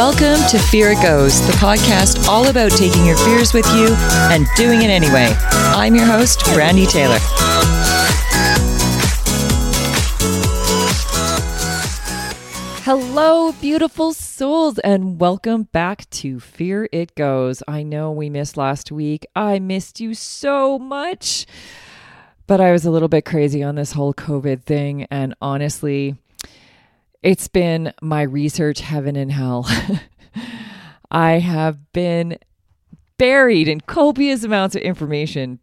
Welcome to Fear It Goes, the podcast all about taking your fears with you and doing it anyway. I'm your host, Brandy Taylor. Hello, beautiful souls, and welcome back to Fear It Goes. I know we missed last week. I missed you so much, but I was a little bit crazy on this whole COVID thing, and honestly, it's been my research heaven and hell. I have been buried in copious amounts of information,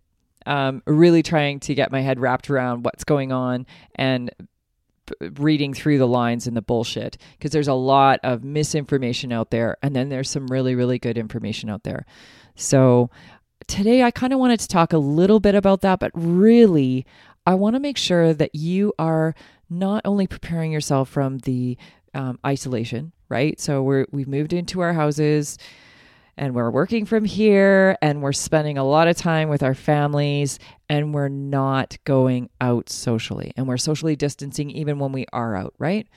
um, really trying to get my head wrapped around what's going on and reading through the lines and the bullshit because there's a lot of misinformation out there, and then there's some really, really good information out there. So today I kind of wanted to talk a little bit about that, but really, I want to make sure that you are not only preparing yourself from the um, isolation, right? So we're we've moved into our houses and we're working from here and we're spending a lot of time with our families and we're not going out socially and we're socially distancing even when we are out, right?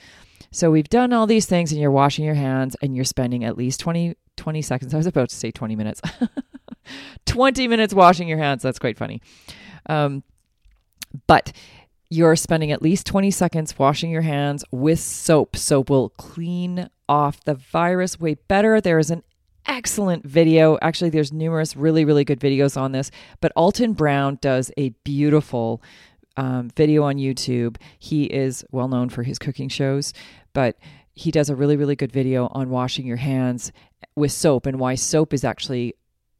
So we've done all these things and you're washing your hands and you're spending at least 20 20 seconds. I was about to say 20 minutes. 20 minutes washing your hands. That's quite funny. Um, but you're spending at least 20 seconds washing your hands with soap. Soap will clean off the virus way better. There is an excellent video. Actually, there's numerous really, really good videos on this, but Alton Brown does a beautiful um, video on YouTube. He is well known for his cooking shows, but he does a really, really good video on washing your hands with soap and why soap is actually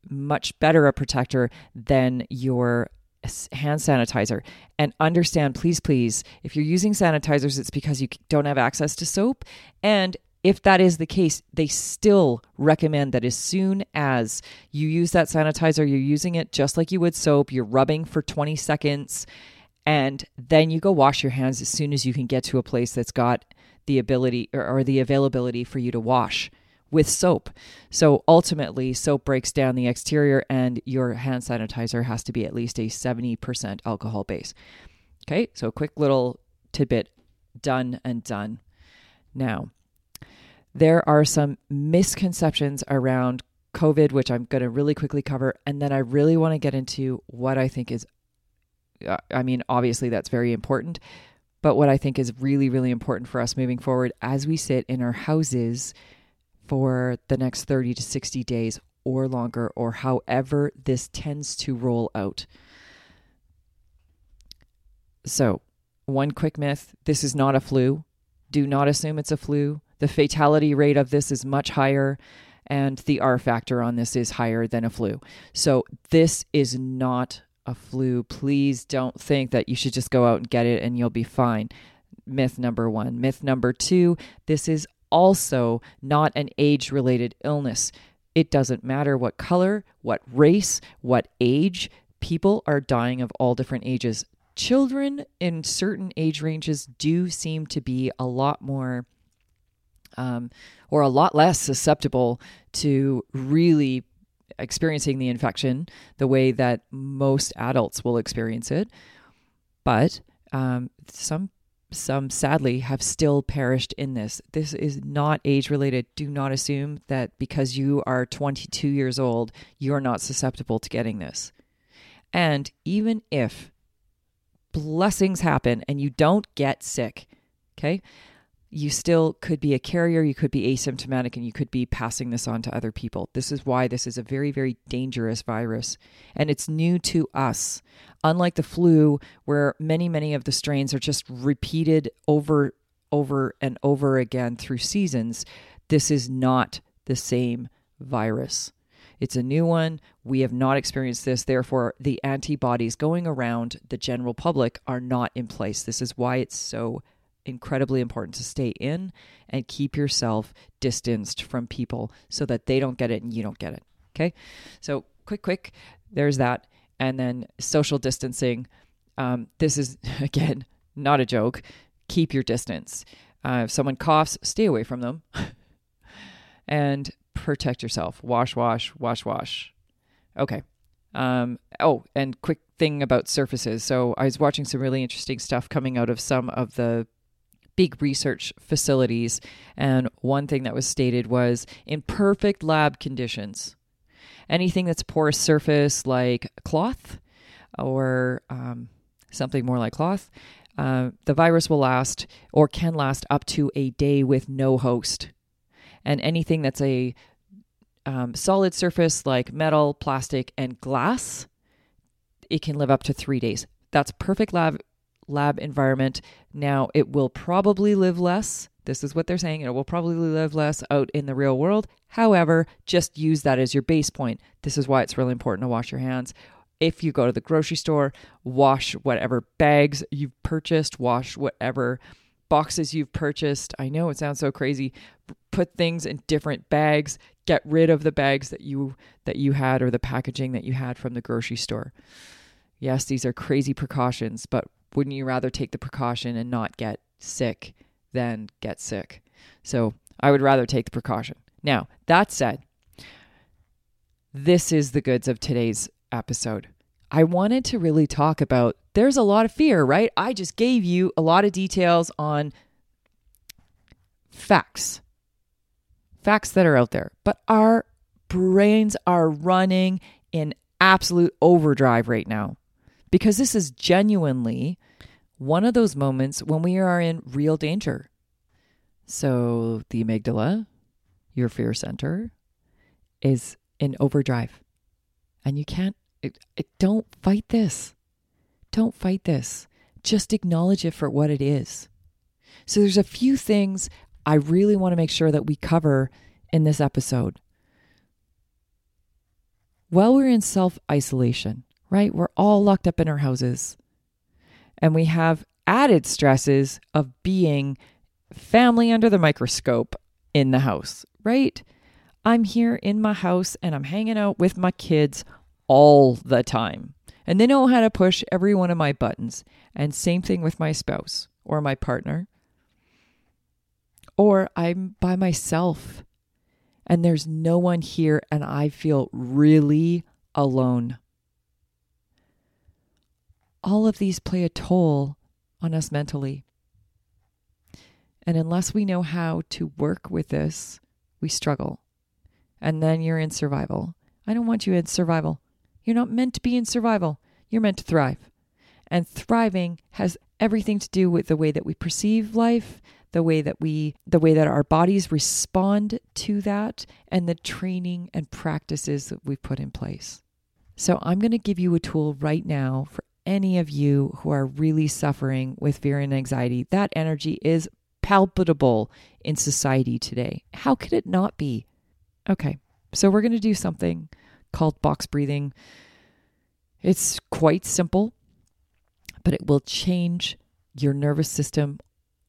much better a protector than your hand sanitizer. And understand please please if you're using sanitizers it's because you don't have access to soap. And if that is the case they still recommend that as soon as you use that sanitizer you're using it just like you would soap you're rubbing for 20 seconds and then you go wash your hands as soon as you can get to a place that's got the ability or, or the availability for you to wash with soap. So ultimately, soap breaks down the exterior, and your hand sanitizer has to be at least a 70% alcohol base. Okay, so a quick little tidbit done and done. Now, there are some misconceptions around COVID, which I'm going to really quickly cover. And then I really want to get into what I think is, uh, I mean, obviously that's very important, but what I think is really, really important for us moving forward as we sit in our houses for the next 30 to 60 days or longer, or however this tends to roll out. So, one quick myth this is not a flu. Do not assume it's a flu. The fatality rate of this is much higher, and the R factor on this is higher than a flu. So, this is not a flu. Please don't think that you should just go out and get it and you'll be fine. Myth number one. Myth number two this is also not an age related illness. It doesn't matter what color, what race, what age, people are dying of all different ages. Children in certain age ranges do seem to be a lot more um, or a lot less susceptible to really experiencing the infection the way that most adults will experience it. But um, some some sadly have still perished in this. This is not age related. Do not assume that because you are 22 years old, you're not susceptible to getting this. And even if blessings happen and you don't get sick, okay, you still could be a carrier, you could be asymptomatic, and you could be passing this on to other people. This is why this is a very, very dangerous virus. And it's new to us. Unlike the flu, where many, many of the strains are just repeated over, over, and over again through seasons, This is not the same virus. It's a new one. We have not experienced this. Therefore, the antibodies going around the general public are not in place. This is why it's so incredibly important to stay in and keep yourself distanced from people so that they don't get it and you don't get it. Okay. So, quick, quick, there's that. And then social distancing. Um, this is, again, not a joke. Keep your distance. Uh, if someone coughs, stay away from them and protect yourself. Wash, wash, wash, wash. Okay. Um, oh, and quick thing about surfaces. So I was watching some really interesting stuff coming out of some of the big research facilities. And one thing that was stated was in perfect lab conditions, anything that's porous surface like cloth or um, something more like cloth, uh, the virus will last or can last up to a day with no host. And anything that's a um, solid surface like metal, plastic, and glass, it can live up to three days. That's perfect lab lab environment. Now it will probably live less. This is what they're saying. It will probably live less out in the real world. However, just use that as your base point. This is why it's really important to wash your hands. If you go to the grocery store, wash whatever bags you've purchased, wash whatever boxes you've purchased. I know it sounds so crazy. Put things in different bags. Get rid of the bags that you that you had or the packaging that you had from the grocery store. Yes, these are crazy precautions, but wouldn't you rather take the precaution and not get sick than get sick? So, I would rather take the precaution. Now, that said, this is the goods of today's episode. I wanted to really talk about there's a lot of fear, right? I just gave you a lot of details on facts, facts that are out there, but our brains are running in absolute overdrive right now because this is genuinely one of those moments when we are in real danger. So, the amygdala, your fear center, is in overdrive, and you can't it, it, don't fight this. Don't fight this. Just acknowledge it for what it is. So, there's a few things I really want to make sure that we cover in this episode. While we're in self isolation, right? We're all locked up in our houses. And we have added stresses of being family under the microscope in the house, right? I'm here in my house and I'm hanging out with my kids all the time. And they know how to push every one of my buttons. And same thing with my spouse or my partner. Or I'm by myself and there's no one here and I feel really alone. All of these play a toll on us mentally. And unless we know how to work with this, we struggle. And then you're in survival. I don't want you in survival. You're not meant to be in survival. You're meant to thrive. And thriving has everything to do with the way that we perceive life, the way that we the way that our bodies respond to that and the training and practices that we've put in place. So I'm going to give you a tool right now for any of you who are really suffering with fear and anxiety. That energy is palpable in society today. How could it not be? Okay. So we're going to do something called box breathing. It's quite simple, but it will change your nervous system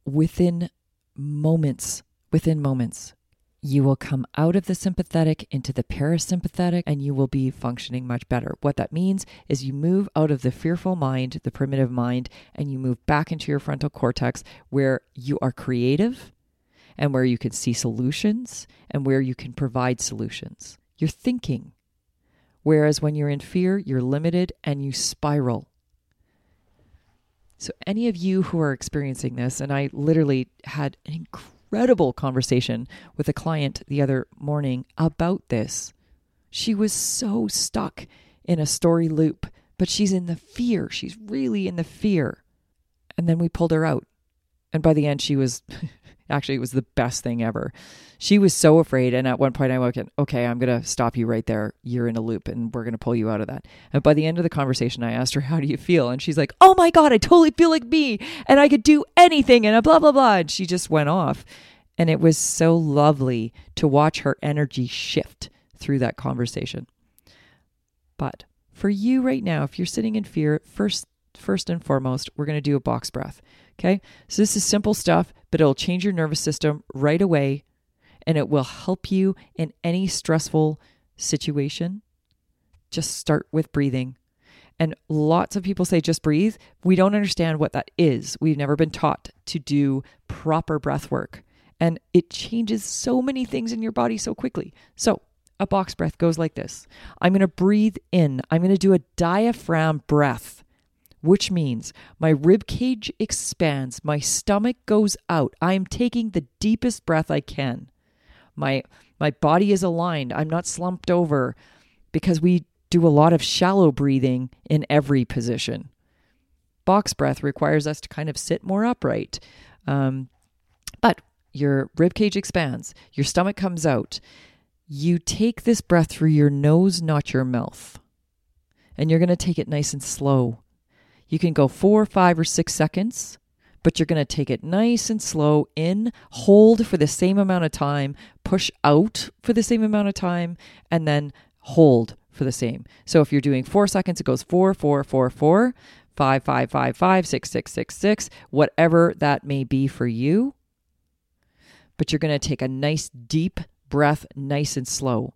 within moments. Within moments. You will come out of the sympathetic into the parasympathetic and you will be functioning much better. What that means is you move out of the fearful mind, the primitive mind, and you move back into your frontal cortex where you are creative and where you can see solutions and where you can provide solutions. You're thinking Whereas when you're in fear, you're limited and you spiral. So, any of you who are experiencing this, and I literally had an incredible conversation with a client the other morning about this. She was so stuck in a story loop, but she's in the fear. She's really in the fear. And then we pulled her out. And by the end, she was Actually, it was the best thing ever. She was so afraid. And at one point, I went, okay, I'm going to stop you right there. You're in a loop and we're going to pull you out of that. And by the end of the conversation, I asked her, how do you feel? And she's like, oh my God, I totally feel like me and I could do anything and blah, blah, blah. And she just went off. And it was so lovely to watch her energy shift through that conversation. But for you right now, if you're sitting in fear, first first and foremost, we're going to do a box breath. Okay? So this is simple stuff, but it'll change your nervous system right away and it will help you in any stressful situation. Just start with breathing. And lots of people say just breathe. We don't understand what that is. We've never been taught to do proper breath work. And it changes so many things in your body so quickly. So, a box breath goes like this I'm going to breathe in, I'm going to do a diaphragm breath, which means my rib cage expands, my stomach goes out. I am taking the deepest breath I can. My my body is aligned. I'm not slumped over because we do a lot of shallow breathing in every position. Box breath requires us to kind of sit more upright. Um, but your rib cage expands, your stomach comes out. You take this breath through your nose, not your mouth. And you're going to take it nice and slow. You can go four, five, or six seconds, but you're going to take it nice and slow in, hold for the same amount of time, push out for the same amount of time, and then hold for the same. So if you're doing four seconds, it goes four, four, four, four, five, five, five, five, six, six, six, six, whatever that may be for you. But you're going to take a nice deep breath, nice and slow.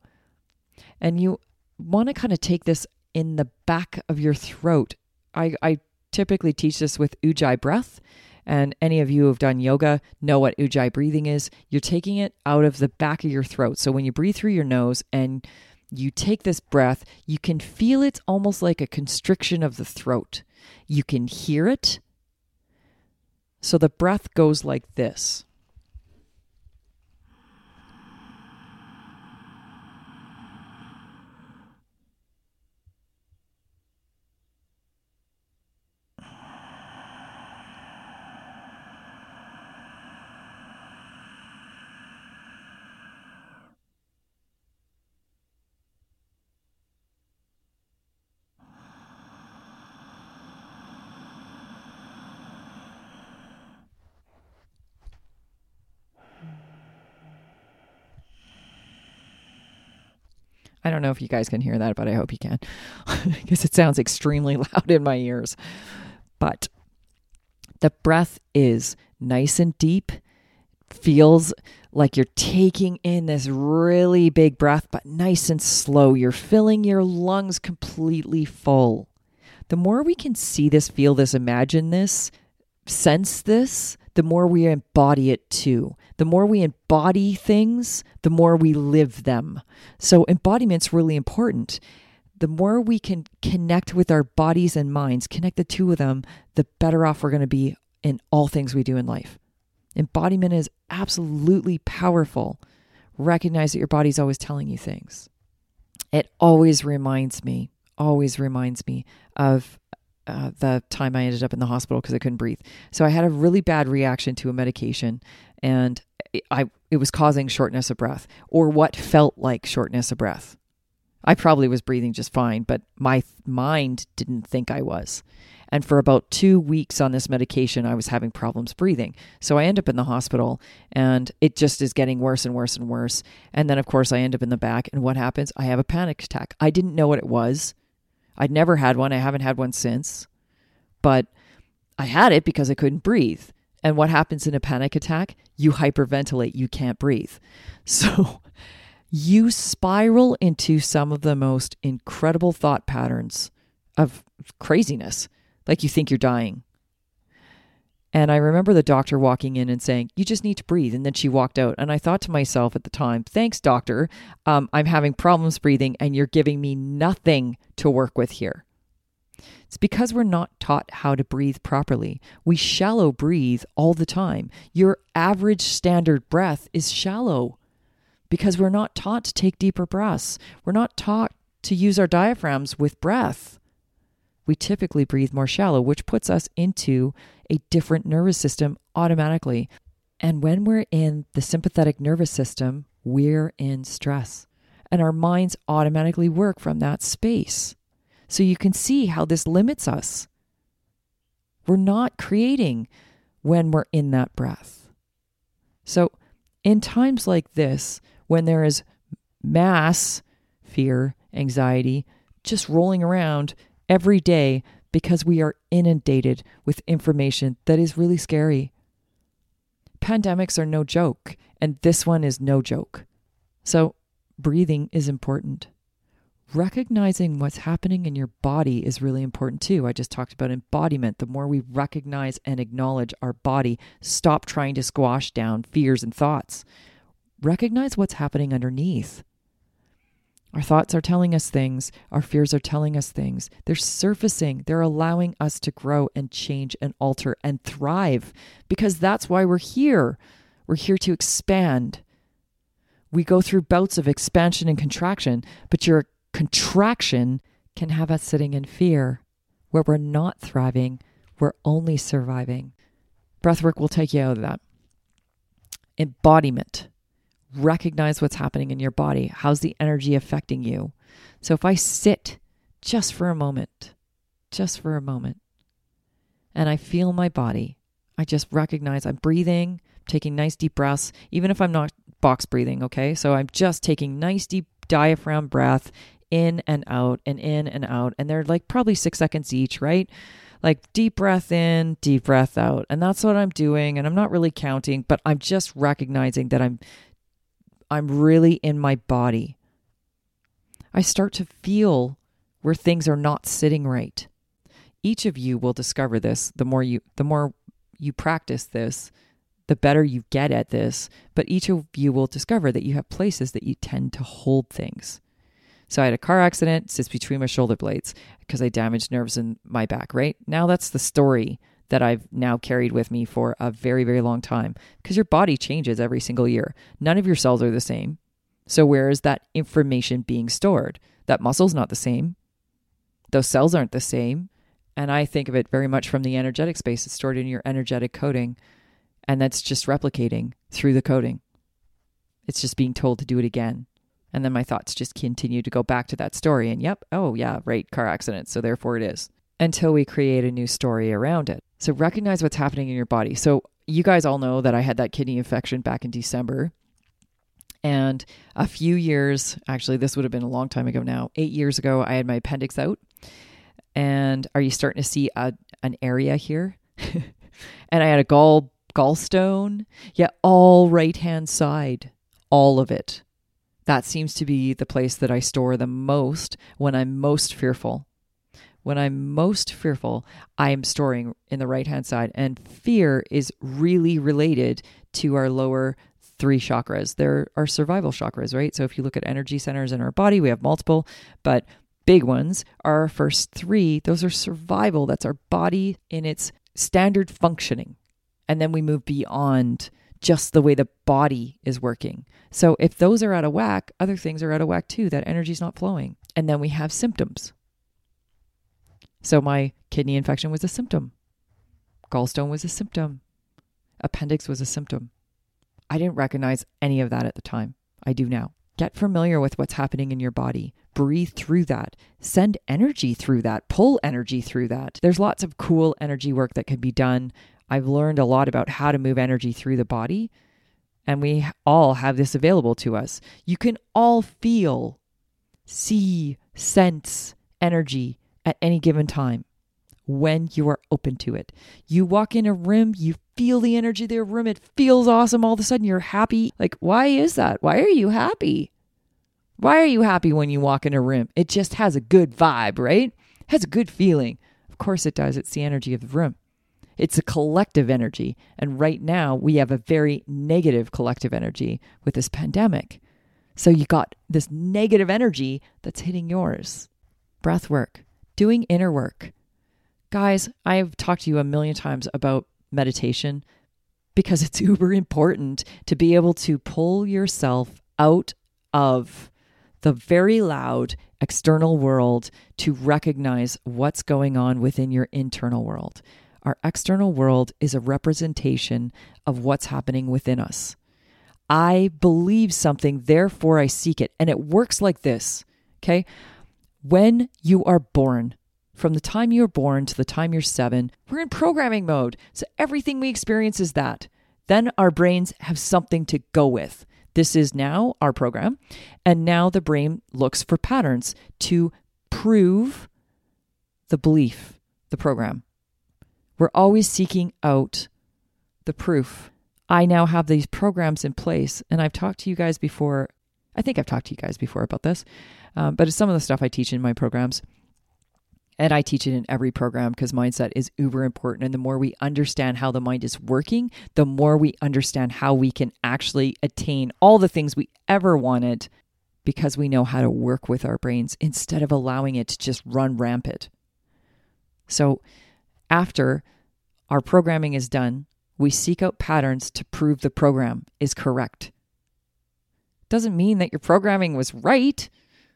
And you want to kind of take this in the back of your throat. I, I typically teach this with ujjayi breath. And any of you who have done yoga know what ujjayi breathing is. You're taking it out of the back of your throat. So when you breathe through your nose and you take this breath, you can feel it's almost like a constriction of the throat. You can hear it. So the breath goes like this. I don't know if you guys can hear that, but I hope you can because it sounds extremely loud in my ears. But the breath is nice and deep, feels like you're taking in this really big breath, but nice and slow. You're filling your lungs completely full. The more we can see this, feel this, imagine this, sense this, the more we embody it too. The more we embody things, the more we live them. So, embodiment's really important. The more we can connect with our bodies and minds, connect the two of them, the better off we're going to be in all things we do in life. Embodiment is absolutely powerful. Recognize that your body's always telling you things. It always reminds me, always reminds me of uh, the time I ended up in the hospital because I couldn't breathe. So I had a really bad reaction to a medication, and I it was causing shortness of breath, or what felt like shortness of breath. I probably was breathing just fine, but my mind didn't think I was. And for about two weeks on this medication, I was having problems breathing. So I end up in the hospital and it just is getting worse and worse and worse. And then, of course, I end up in the back. And what happens? I have a panic attack. I didn't know what it was. I'd never had one. I haven't had one since. But I had it because I couldn't breathe. And what happens in a panic attack? You hyperventilate, you can't breathe. So you spiral into some of the most incredible thought patterns of craziness. Like you think you're dying. And I remember the doctor walking in and saying, You just need to breathe. And then she walked out. And I thought to myself at the time, Thanks, doctor. Um, I'm having problems breathing, and you're giving me nothing to work with here. It's because we're not taught how to breathe properly. We shallow breathe all the time. Your average standard breath is shallow because we're not taught to take deeper breaths. We're not taught to use our diaphragms with breath we typically breathe more shallow, which puts us into a different nervous system automatically. And when we're in the sympathetic nervous system, we're in stress. And our minds automatically work from that space. So you can see how this limits us. We're not creating when we're in that breath. So In times like this, when there is mass fear, anxiety, just rolling around every day because we are inundated with information that is really scary. Pandemics are no joke, and this one is no joke. So, breathing is important. Recognizing what's happening in your body is really important too. I just talked about embodiment. The more we recognize and acknowledge our body, stop trying to squash down fears and thoughts. Recognize what's happening underneath. Our thoughts are telling us things. Our fears are telling us things. They're surfacing. They're allowing us to grow and change and alter and thrive because that's why we're here. We're here to expand. We go through bouts of expansion and contraction, but your contraction can have us sitting in fear where we're not thriving, we're only surviving. Breathwork will take you out of that. Embodiment recognize what's happening in your body. How's the energy affecting you? So if I sit just for a moment, just for a moment, and I feel my body, I just recognize I'm breathing, taking nice deep breaths, even if I'm not box breathing, okay? So I'm just taking nice deep diaphragm breath in and out and in and out. And they're like probably six seconds each, right? Like deep breath in, deep breath out. And that's what I'm doing. And I'm not really counting, but I'm just recognizing that I'm I'm really in my body. I start to feel where things are not sitting right. Each of you will discover this the more you the more you practice this, the better you get at this, but each of you will discover that you have places that you tend to hold things. So I had a car accident, sits between my shoulder blades because I damaged nerves in my back, right? Now that's the story that I've now carried with me for a very, very long time because your body changes every single year. None of your cells are the same. So, where is that information being stored? That muscle's not the same. Those cells aren't the same. And I think of it very much from the energetic space. It's stored in your energetic coding, and that's just replicating through the coding. It's just being told to do it again. And then my thoughts just continue to go back to that story. And yep, oh, yeah, right, car accident. So, therefore, it is until we create a new story around it. So recognize what's happening in your body. So you guys all know that I had that kidney infection back in December. And a few years, actually, this would have been a long time ago now, eight years ago, I had my appendix out. And are you starting to see a, an area here? and I had a gall gallstone. Yeah, all right hand side, all of it. That seems to be the place that I store the most when I'm most fearful. When I'm most fearful, I am storing in the right hand side. And fear is really related to our lower three chakras. There are survival chakras, right? So if you look at energy centers in our body, we have multiple, but big ones are our first three. Those are survival. That's our body in its standard functioning. And then we move beyond just the way the body is working. So if those are out of whack, other things are out of whack too. That energy's not flowing. And then we have symptoms. So my kidney infection was a symptom. Gallstone was a symptom. Appendix was a symptom. I didn't recognize any of that at the time. I do now. Get familiar with what's happening in your body. Breathe through that. Send energy through that. Pull energy through that. There's lots of cool energy work that can be done. I've learned a lot about how to move energy through the body, and we all have this available to us. You can all feel, see, sense energy at any given time when you are open to it. You walk in a room, you feel the energy of the room, it feels awesome. All of a sudden, you're happy. Like, why is that? Why are you happy? Why are you happy when you walk in a room? It just has a good vibe, right? It has a good feeling. Of course, it does. It's the energy of the room. It's a collective energy. And right now, we have a very negative collective energy with this pandemic. So you got this negative energy that's hitting yours. Breath work doing inner work. Guys, I've talked to you a million times about meditation because it's uber important to be able to pull yourself out of the very loud external world to recognize what's going on within your internal world. Our external world is a representation of what's happening within us. I believe something, therefore I seek it. And it works like this. Okay. When you are born, from the time you're born to the time you're seven, we're in programming mode. So everything we experience is that. then our brains have something to go with. This is now our program. And now the brain looks for patterns to prove the belief, the program. We're always seeking out the proof. I now have these programs in place, and I've talked to you guys before. I think I've talked to you guys before about this, um, but it's some of the stuff I teach in my programs. And I teach it in every program because mindset is uber important. And the more we understand how the mind is working, the more we understand how we can actually attain all the things we ever wanted because we know how to work with our brains instead of allowing it to just run rampant. So, after our programming is done, we seek out patterns to prove the program is correct. Doesn't mean that your programming was right.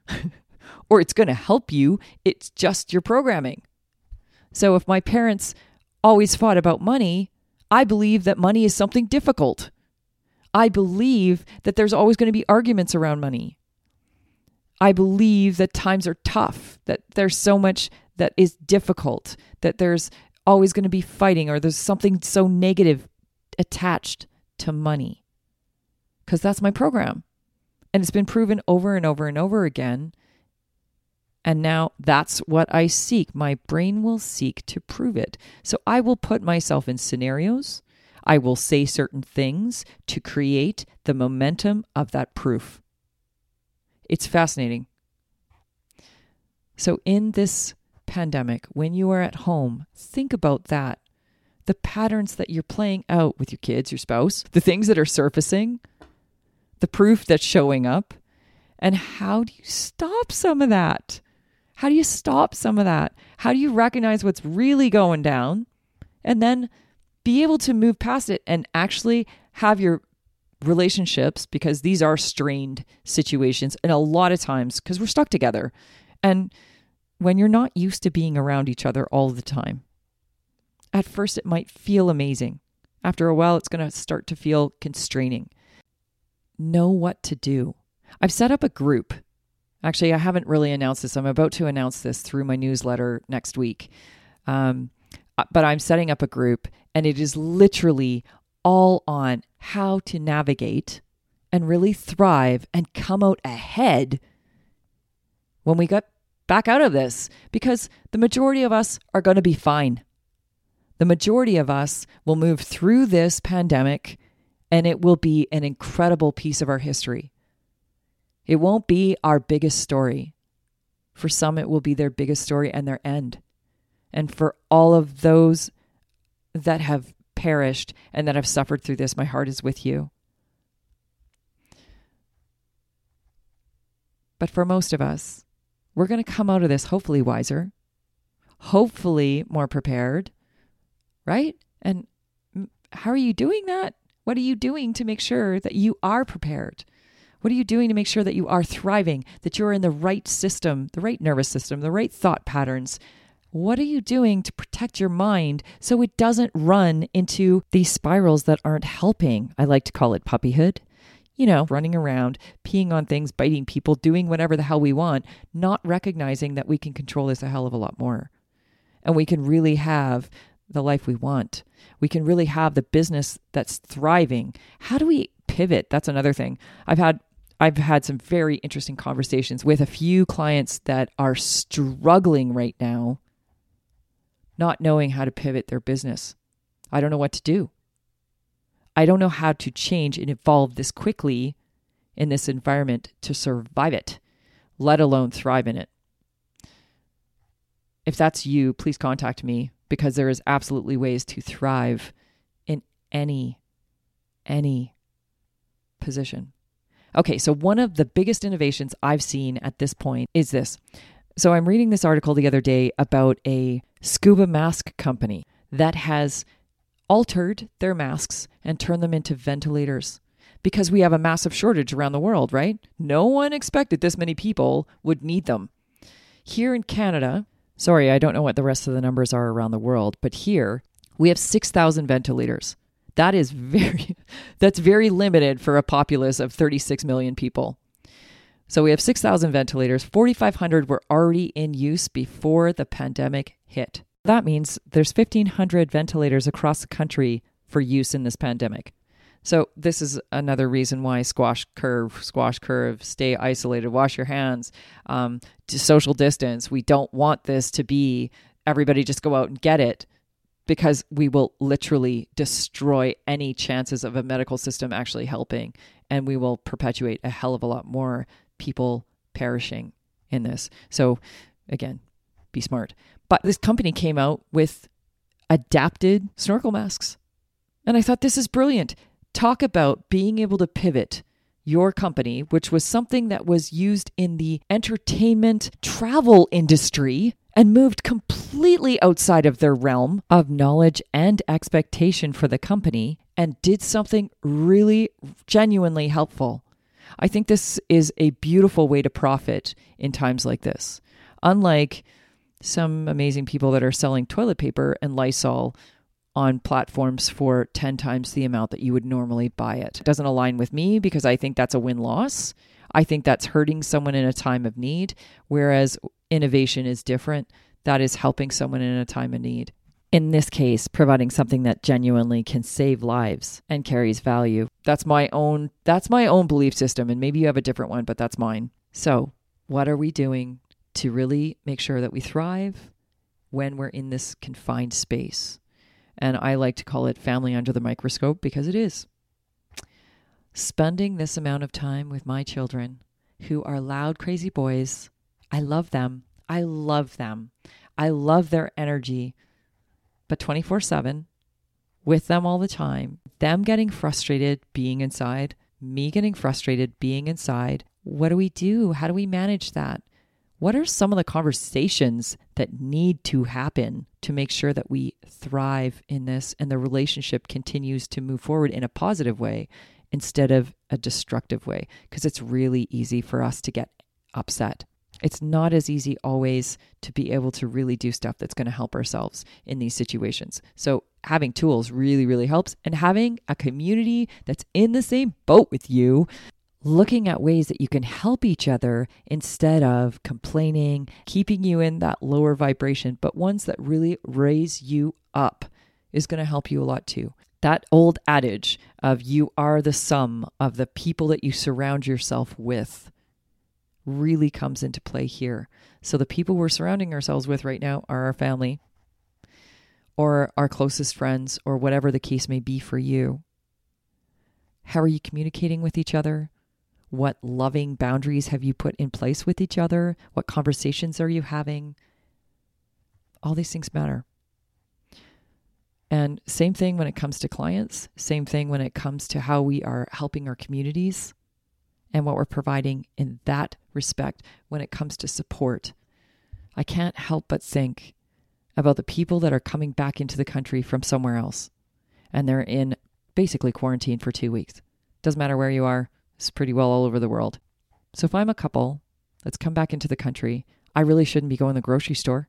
or it's going to help you. It's just your programming. So if my parents always fought about money, I believe that money is something difficult. I believe that there's always going to be arguments around money. I believe that times are tough, that there's so much that is difficult, that there's always going to be fighting, or there's something so negative attached to money. Because that's my program. And it's been proven over and over and over again and now that's what I seek. My brain will seek to prove it. So I will put myself in scenarios. I will say certain things to create the momentum of that proof. It's fascinating. So, in this pandemic, when you are at home, think about that. The patterns that you're playing out with your kids, your spouse, the things that are surfacing, the proof that's showing up, and how do you stop some of that? How do you stop some of that? How do you recognize what's really going down and then be able to move past it and actually have your relationships because these are strained situations and a lot of times because we're stuck together and when you're not used to being around each other all the time at first it might feel amazing after a while it's going to start to feel constraining know what to do i've set up a group Actually, I haven't really announced this. I'm about to announce this through my newsletter next week. Um, uh, but I'm setting up a group, and it is literally all on how to navigate and really thrive and come out ahead when we get back out of this because the majority of us are going to be fine. The majority of us will move through this pandemic and it will be an incredible piece of our history. It won't be our biggest story. For some, it will be their biggest story and their end. And for all of those that have perished and that have suffered through this, my heart is with you. But for most of us, we're going to come out of this hopefully wiser, hopefully more prepared, right? And how are you doing that? What are you doing to make sure that you are prepared? What are you doing to make sure that you are thriving, that you're in the right system, the right nervous system, the right thought patterns? What are you doing to protect your mind so it doesn't run into these spirals that aren't helping? I like to call it puppyhood. You know, running around, peeing on things, biting people, doing whatever the hell we want, not recognizing that we can control this a hell of a lot more. And we can really have the life we want. We can really have the business that's thriving. How do we pivot? That's another thing. I've had I've had some very interesting conversations with a few clients that are struggling right now, not knowing how to pivot their business. I don't know what to do. I don't know how to change and evolve this quickly in this environment to survive it, let alone thrive in it. If that's you, please contact me because there is absolutely ways to thrive in any any position. Okay, so one of the biggest innovations I've seen at this point is this. So I'm reading this article the other day about a scuba mask company that has altered their masks and turned them into ventilators because we have a massive shortage around the world, right? No one expected this many people would need them. Here in Canada, sorry, I don't know what the rest of the numbers are around the world, but here we have 6,000 ventilators. That is very that's very limited for a populace of 36 million people. So we have 6,000 ventilators, 4,500 were already in use before the pandemic hit. That means there's 1,500 ventilators across the country for use in this pandemic. So this is another reason why squash curve, squash curve, stay isolated, wash your hands, um, social distance. We don't want this to be everybody just go out and get it because we will literally destroy any chances of a medical system actually helping and we will perpetuate a hell of a lot more people perishing in this. So again, be smart. But this company came out with adapted snorkel masks. And I thought this is brilliant. Talk about being able to pivot your company, which was something that was used in the entertainment travel industry and moved completely outside of their realm of knowledge and expectation for the company and did something really genuinely helpful. I think this is a beautiful way to profit in times like this. Unlike some amazing people that are selling toilet paper and Lysol on platforms for 10 times the amount that you would normally buy it. It doesn't align with me because I think that's a win loss. I think that's hurting someone in a time of need, whereas innovation is different. That is helping someone in a time of need. In this case, providing something that genuinely can save lives and carries value. That's my own that's my own belief system and maybe you have a different one, but that's mine. So, what are we doing to really make sure that we thrive when we're in this confined space? And I like to call it family under the microscope because it is. Spending this amount of time with my children who are loud, crazy boys I love them. I love them. I love their energy. But 24 7, with them all the time, them getting frustrated being inside, me getting frustrated being inside. What do we do? How do we manage that? What are some of the conversations that need to happen to make sure that we thrive in this and the relationship continues to move forward in a positive way instead of a destructive way? Because it's really easy for us to get upset it's not as easy always to be able to really do stuff that's going to help ourselves in these situations. So, having tools really, really helps. And having a community that's in the same boat with you, looking at ways that you can help each other instead of complaining, keeping you in that lower vibration, but ones that really raise you up is going to help you a lot too. That old adage of you are the sum of the people that you surround yourself with really comes into play here. So the people we're surrounding ourselves with right now are our family or our closest friends or whatever the case may be for you. How are you communicating with each other? What loving boundaries have you put in place with each other? What conversations are you having? All these things matter. And same thing when it comes to clients, same thing when it comes to how we are helping our communities and what we're providing in that respect when it comes to support. I can't help but think about the people that are coming back into the country from somewhere else and they're in basically quarantine for two weeks. Doesn't matter where you are, it's pretty well all over the world. So if I'm a couple that's come back into the country, I really shouldn't be going to the grocery store.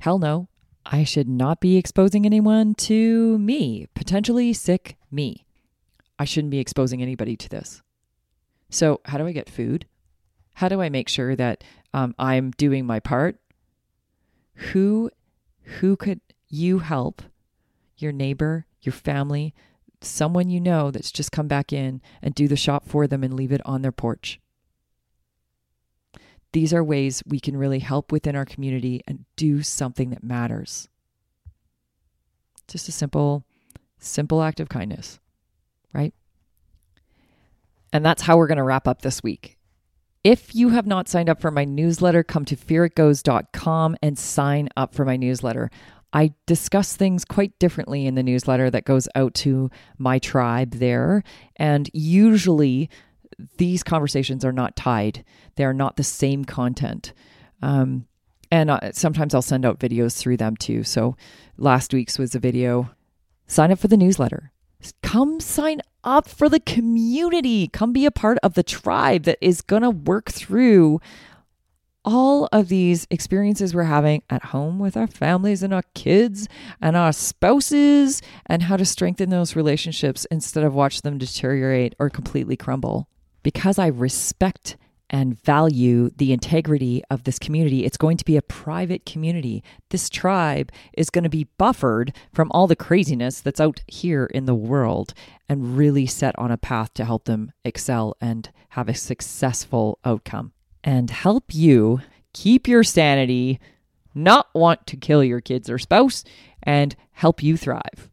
Hell no. I should not be exposing anyone to me, potentially sick me. I shouldn't be exposing anybody to this. So, how do I get food? How do I make sure that um, I'm doing my part? Who, who could you help? Your neighbor, your family, someone you know that's just come back in and do the shop for them and leave it on their porch. These are ways we can really help within our community and do something that matters. Just a simple, simple act of kindness, right? And that's how we're going to wrap up this week. If you have not signed up for my newsletter, come to fearitgoes.com and sign up for my newsletter. I discuss things quite differently in the newsletter that goes out to my tribe there. And usually these conversations are not tied, they're not the same content. Um, and sometimes I'll send out videos through them too. So last week's was a video. Sign up for the newsletter. Come sign up for the community. Come be a part of the tribe that is going to work through all of these experiences we're having at home with our families and our kids and our spouses and how to strengthen those relationships instead of watch them deteriorate or completely crumble. Because I respect and value the integrity of this community. It's going to be a private community. This tribe is going to be buffered from all the craziness that's out here in the world. and really set on a path to help them excel and have a successful outcome and help you keep your sanity, not want to kill your kids or spouse, and help you thrive.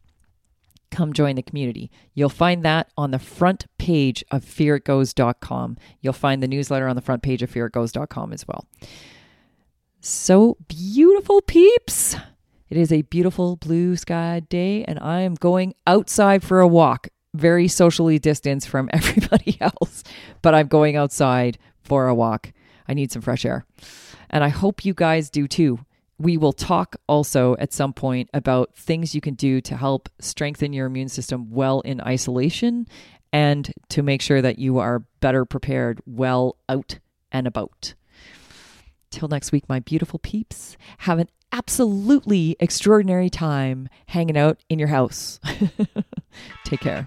Come join the community. You'll find that on the front page of fearitgoes.com. You'll find the newsletter on the front page of fearitgoes.com as well. So beautiful, peeps. It is a beautiful blue sky day, and I am going outside for a walk, very socially distanced from everybody else, but I'm going outside for a walk. I need some fresh air. And I hope you guys do too. We will talk also at some point about things you can do to help strengthen your immune system well in isolation and to make sure that you are better prepared well out and about. Till next week, my beautiful peeps, have an absolutely extraordinary time hanging out in your house. Take care.